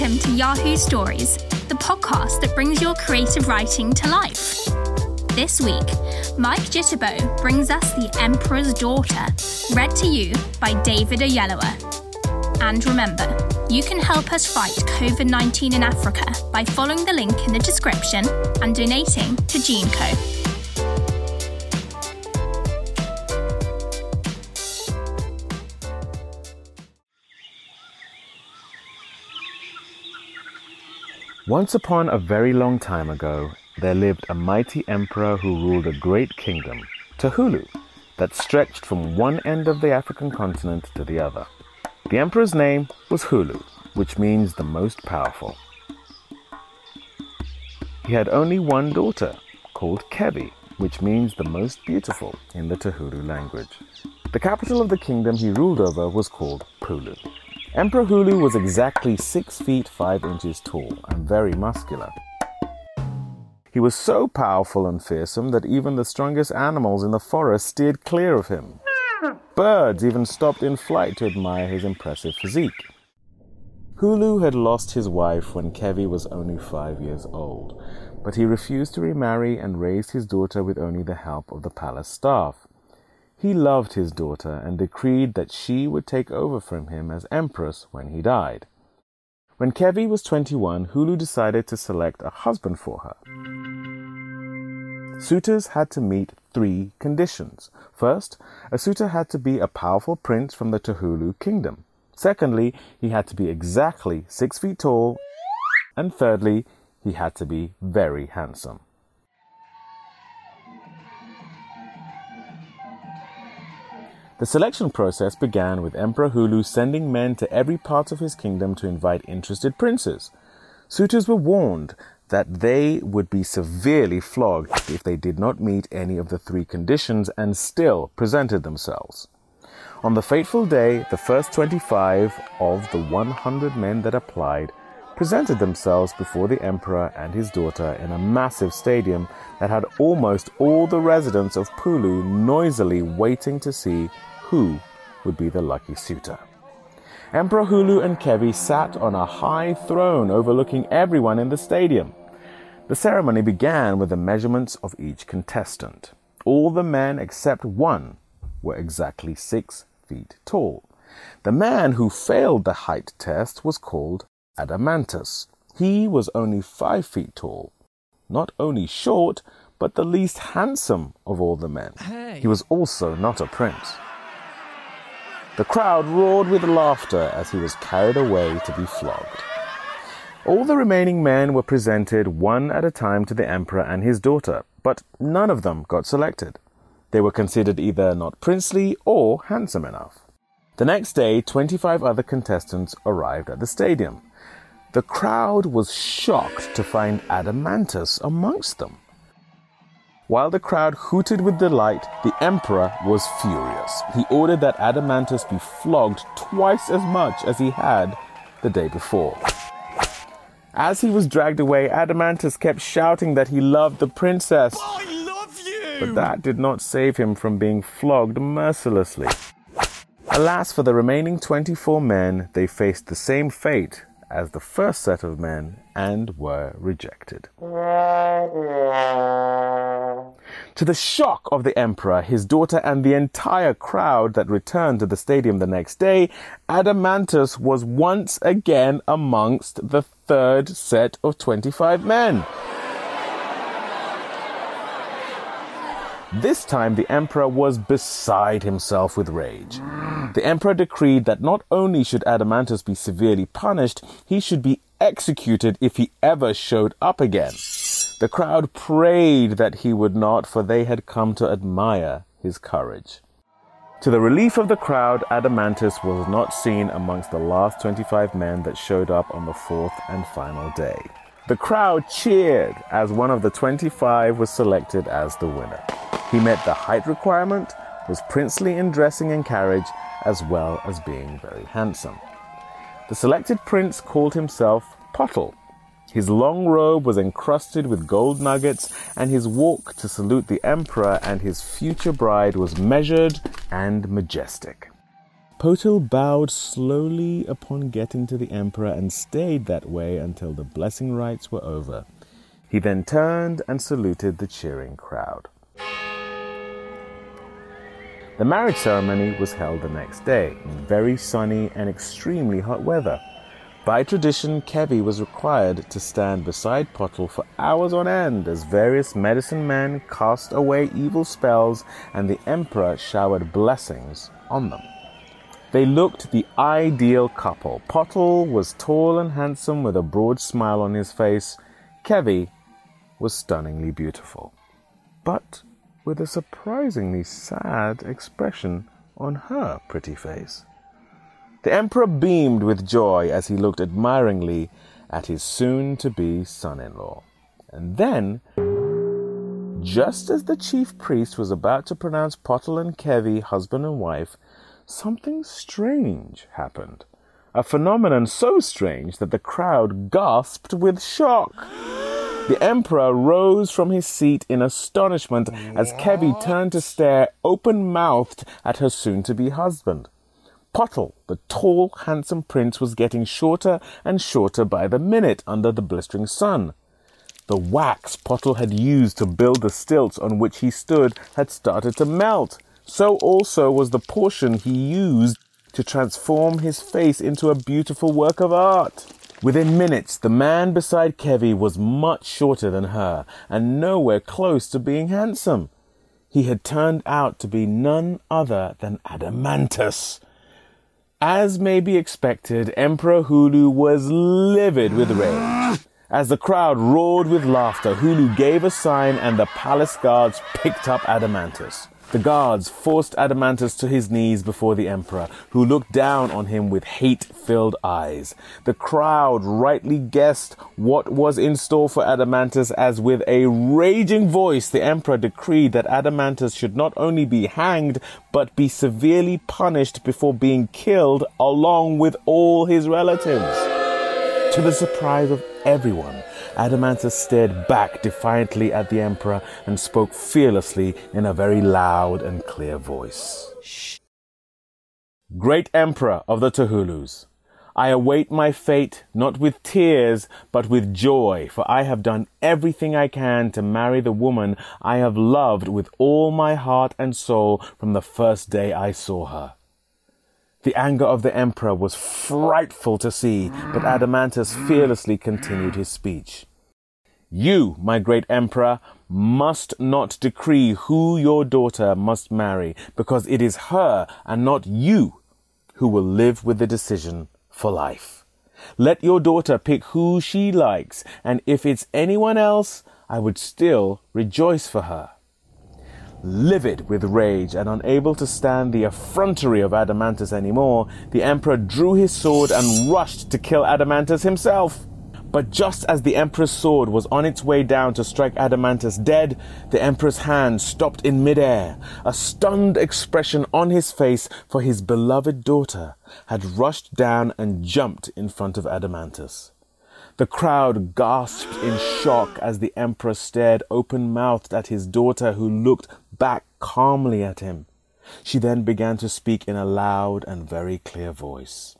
Welcome to Yahoo Stories, the podcast that brings your creative writing to life. This week, Mike Jitterbow brings us The Emperor's Daughter, read to you by David Oyelowo. And remember, you can help us fight COVID 19 in Africa by following the link in the description and donating to GEANCO. Once upon a very long time ago, there lived a mighty emperor who ruled a great kingdom, Tahulu, that stretched from one end of the African continent to the other. The emperor's name was Hulu, which means the most powerful. He had only one daughter, called Kebi, which means the most beautiful in the Tahulu language. The capital of the kingdom he ruled over was called Pulu. Emperor Hulu was exactly 6 feet 5 inches tall and very muscular. He was so powerful and fearsome that even the strongest animals in the forest steered clear of him. Birds even stopped in flight to admire his impressive physique. Hulu had lost his wife when Kevi was only five years old, but he refused to remarry and raised his daughter with only the help of the palace staff. He loved his daughter and decreed that she would take over from him as empress when he died. When Kevi was 21, Hulu decided to select a husband for her. Suitors had to meet three conditions. First, a suitor had to be a powerful prince from the Tahulu kingdom. Secondly, he had to be exactly six feet tall. And thirdly, he had to be very handsome. The selection process began with Emperor Hulu sending men to every part of his kingdom to invite interested princes. Suitors were warned that they would be severely flogged if they did not meet any of the three conditions and still presented themselves. On the fateful day, the first 25 of the 100 men that applied presented themselves before the emperor and his daughter in a massive stadium that had almost all the residents of Pulu noisily waiting to see who would be the lucky suitor. Emperor Hulu and Kevi sat on a high throne overlooking everyone in the stadium. The ceremony began with the measurements of each contestant. All the men except one were exactly six feet tall. The man who failed the height test was called Adamantus. He was only five feet tall. Not only short, but the least handsome of all the men. Hey. He was also not a prince. The crowd roared with laughter as he was carried away to be flogged. All the remaining men were presented one at a time to the emperor and his daughter, but none of them got selected. They were considered either not princely or handsome enough. The next day, 25 other contestants arrived at the stadium. The crowd was shocked to find Adamantus amongst them. While the crowd hooted with delight, the emperor was furious. He ordered that Adamantus be flogged twice as much as he had the day before. As he was dragged away, Adamantus kept shouting that he loved the princess. I love you! But that did not save him from being flogged mercilessly. Alas, for the remaining 24 men, they faced the same fate as the first set of men and were rejected. To the shock of the emperor, his daughter, and the entire crowd that returned to the stadium the next day, Adamantus was once again amongst the third set of 25 men. This time the emperor was beside himself with rage. The emperor decreed that not only should Adamantus be severely punished, he should be executed if he ever showed up again. The crowd prayed that he would not, for they had come to admire his courage. To the relief of the crowd, Adamantus was not seen amongst the last 25 men that showed up on the fourth and final day. The crowd cheered as one of the 25 was selected as the winner. He met the height requirement, was princely in dressing and carriage, as well as being very handsome. The selected prince called himself Pottle. His long robe was encrusted with gold nuggets, and his walk to salute the emperor and his future bride was measured and majestic. Potil bowed slowly upon getting to the emperor and stayed that way until the blessing rites were over. He then turned and saluted the cheering crowd. The marriage ceremony was held the next day in very sunny and extremely hot weather. By tradition, Kevi was required to stand beside Pottle for hours on end as various medicine men cast away evil spells and the emperor showered blessings on them. They looked the ideal couple. Pottle was tall and handsome with a broad smile on his face. Kevi was stunningly beautiful, but with a surprisingly sad expression on her pretty face. The emperor beamed with joy as he looked admiringly at his soon to be son in law. And then, just as the chief priest was about to pronounce Potil and Kevi husband and wife, something strange happened. A phenomenon so strange that the crowd gasped with shock. The emperor rose from his seat in astonishment as Kevi turned to stare open mouthed at her soon to be husband. Potil, the tall, handsome prince, was getting shorter and shorter by the minute under the blistering sun. The wax Pottle had used to build the stilts on which he stood had started to melt. So also was the portion he used to transform his face into a beautiful work of art. Within minutes, the man beside Kevi was much shorter than her and nowhere close to being handsome. He had turned out to be none other than Adamantus. As may be expected, Emperor Hulu was livid with rage. As the crowd roared with laughter, Hulu gave a sign and the palace guards picked up Adamantus. The guards forced Adamantus to his knees before the emperor, who looked down on him with hate filled eyes. The crowd rightly guessed what was in store for Adamantus as with a raging voice the emperor decreed that Adamantus should not only be hanged, but be severely punished before being killed along with all his relatives. To the surprise of everyone, Adamantus stared back defiantly at the emperor and spoke fearlessly in a very loud and clear voice. Great emperor of the Tuhulus, I await my fate not with tears, but with joy, for I have done everything I can to marry the woman I have loved with all my heart and soul from the first day I saw her. The anger of the emperor was frightful to see, but mm. Adamantus mm. fearlessly continued his speech. You, my great emperor, must not decree who your daughter must marry, because it is her and not you who will live with the decision for life. Let your daughter pick who she likes, and if it's anyone else, I would still rejoice for her. Livid with rage and unable to stand the effrontery of Adamantus anymore, the emperor drew his sword and rushed to kill Adamantus himself. But just as the emperor's sword was on its way down to strike Adamantus dead, the emperor's hand stopped in midair. A stunned expression on his face, for his beloved daughter had rushed down and jumped in front of Adamantus. The crowd gasped in shock as the emperor stared open mouthed at his daughter, who looked back calmly at him. She then began to speak in a loud and very clear voice.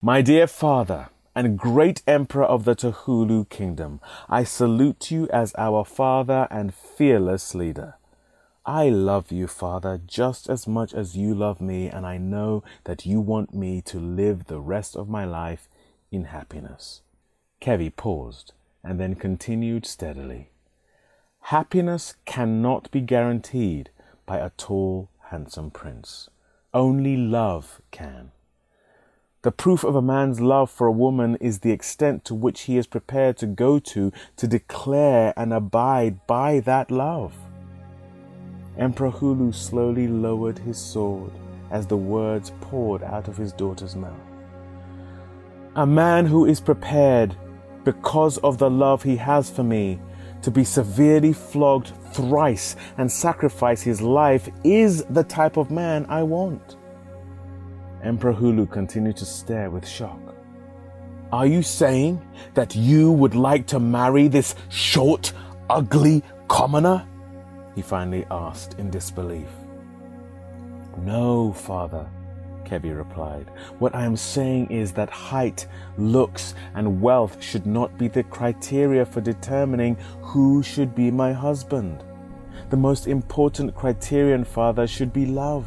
My dear father, and great emperor of the Tuhulu kingdom, I salute you as our father and fearless leader. I love you, Father, just as much as you love me, and I know that you want me to live the rest of my life in happiness. Kevi paused and then continued steadily. Happiness cannot be guaranteed by a tall, handsome prince. Only love can. The proof of a man's love for a woman is the extent to which he is prepared to go to to declare and abide by that love. Emperor Hulu slowly lowered his sword as the words poured out of his daughter's mouth. A man who is prepared because of the love he has for me, to be severely flogged thrice and sacrifice his life is the type of man I want. Emperor Hulu continued to stare with shock. Are you saying that you would like to marry this short, ugly commoner? He finally asked in disbelief. No, father, Kevi replied. What I am saying is that height, looks, and wealth should not be the criteria for determining who should be my husband. The most important criterion, Father, should be love.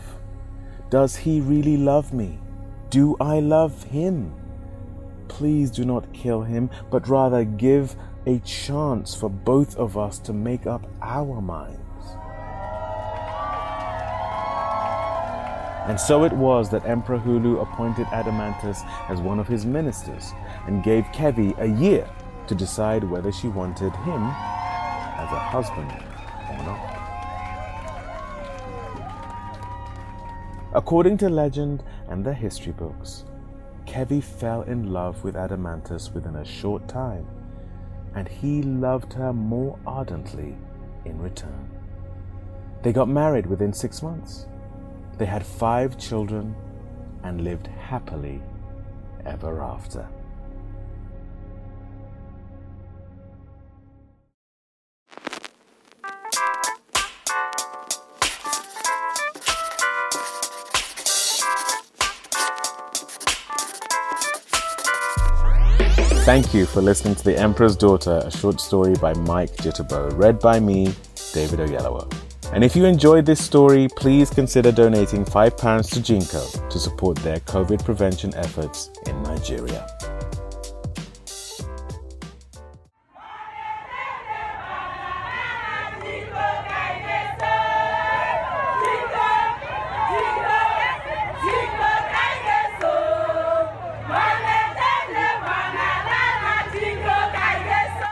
Does he really love me? Do I love him? Please do not kill him, but rather give a chance for both of us to make up our minds. And so it was that Emperor Hulu appointed Adeimantus as one of his ministers and gave Kevi a year to decide whether she wanted him as a husband or not. According to legend and the history books, Kevi fell in love with Adeimantus within a short time, and he loved her more ardently in return. They got married within six months. They had five children and lived happily ever after. Thank you for listening to The Emperor's Daughter, a short story by Mike Jitterbow, read by me, David Oyelowo. And if you enjoyed this story, please consider donating £5 to GEANCO to support their COVID prevention efforts in Nigeria.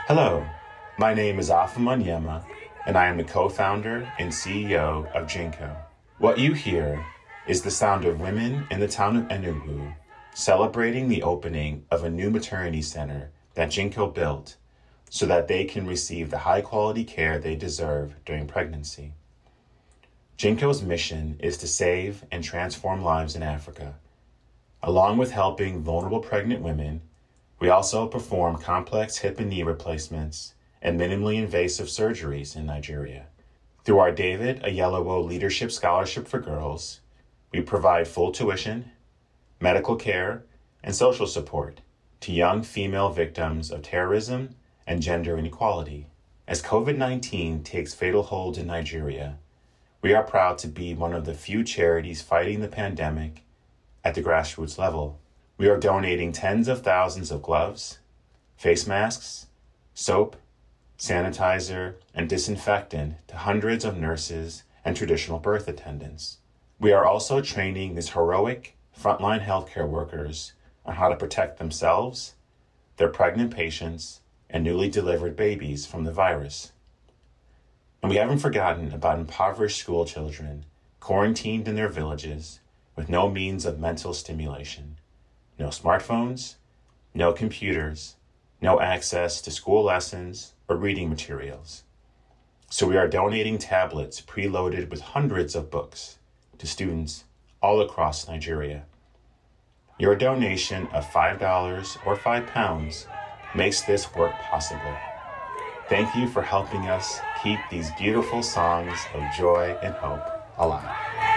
Hello, my name is Afam Onyema, and I am the co founder and CEO of GEANCO. What you hear is the sound of women in the town of Enugu celebrating the opening of a new maternity center that GEANCO built so that they can receive the high quality care they deserve during pregnancy. GEANCO's mission is to save and transform lives in Africa. Along with helping vulnerable pregnant women, we also perform complex hip and knee replacements and minimally invasive surgeries in Nigeria. Through our David Oyelowo Leadership Scholarship for Girls, we provide full tuition, medical care, and social support to young female victims of terrorism and gender inequality. As COVID 19 takes fatal hold in Nigeria, we are proud to be one of the few charities fighting the pandemic at the grassroots level. We are donating tens of thousands of gloves, face masks, soap, sanitizer, and disinfectant to hundreds of nurses and traditional birth attendants. We are also training these heroic frontline healthcare workers on how to protect themselves, their pregnant patients, and newly delivered babies from the virus. And we haven't forgotten about impoverished school children quarantined in their villages with no means of mental stimulation no smartphones, no computers, no access to school lessons or reading materials. So we are donating tablets preloaded with hundreds of books to students all across Nigeria. Your donation of $5 or £5 makes this work possible. Thank you for helping us keep these beautiful songs of joy and hope alive.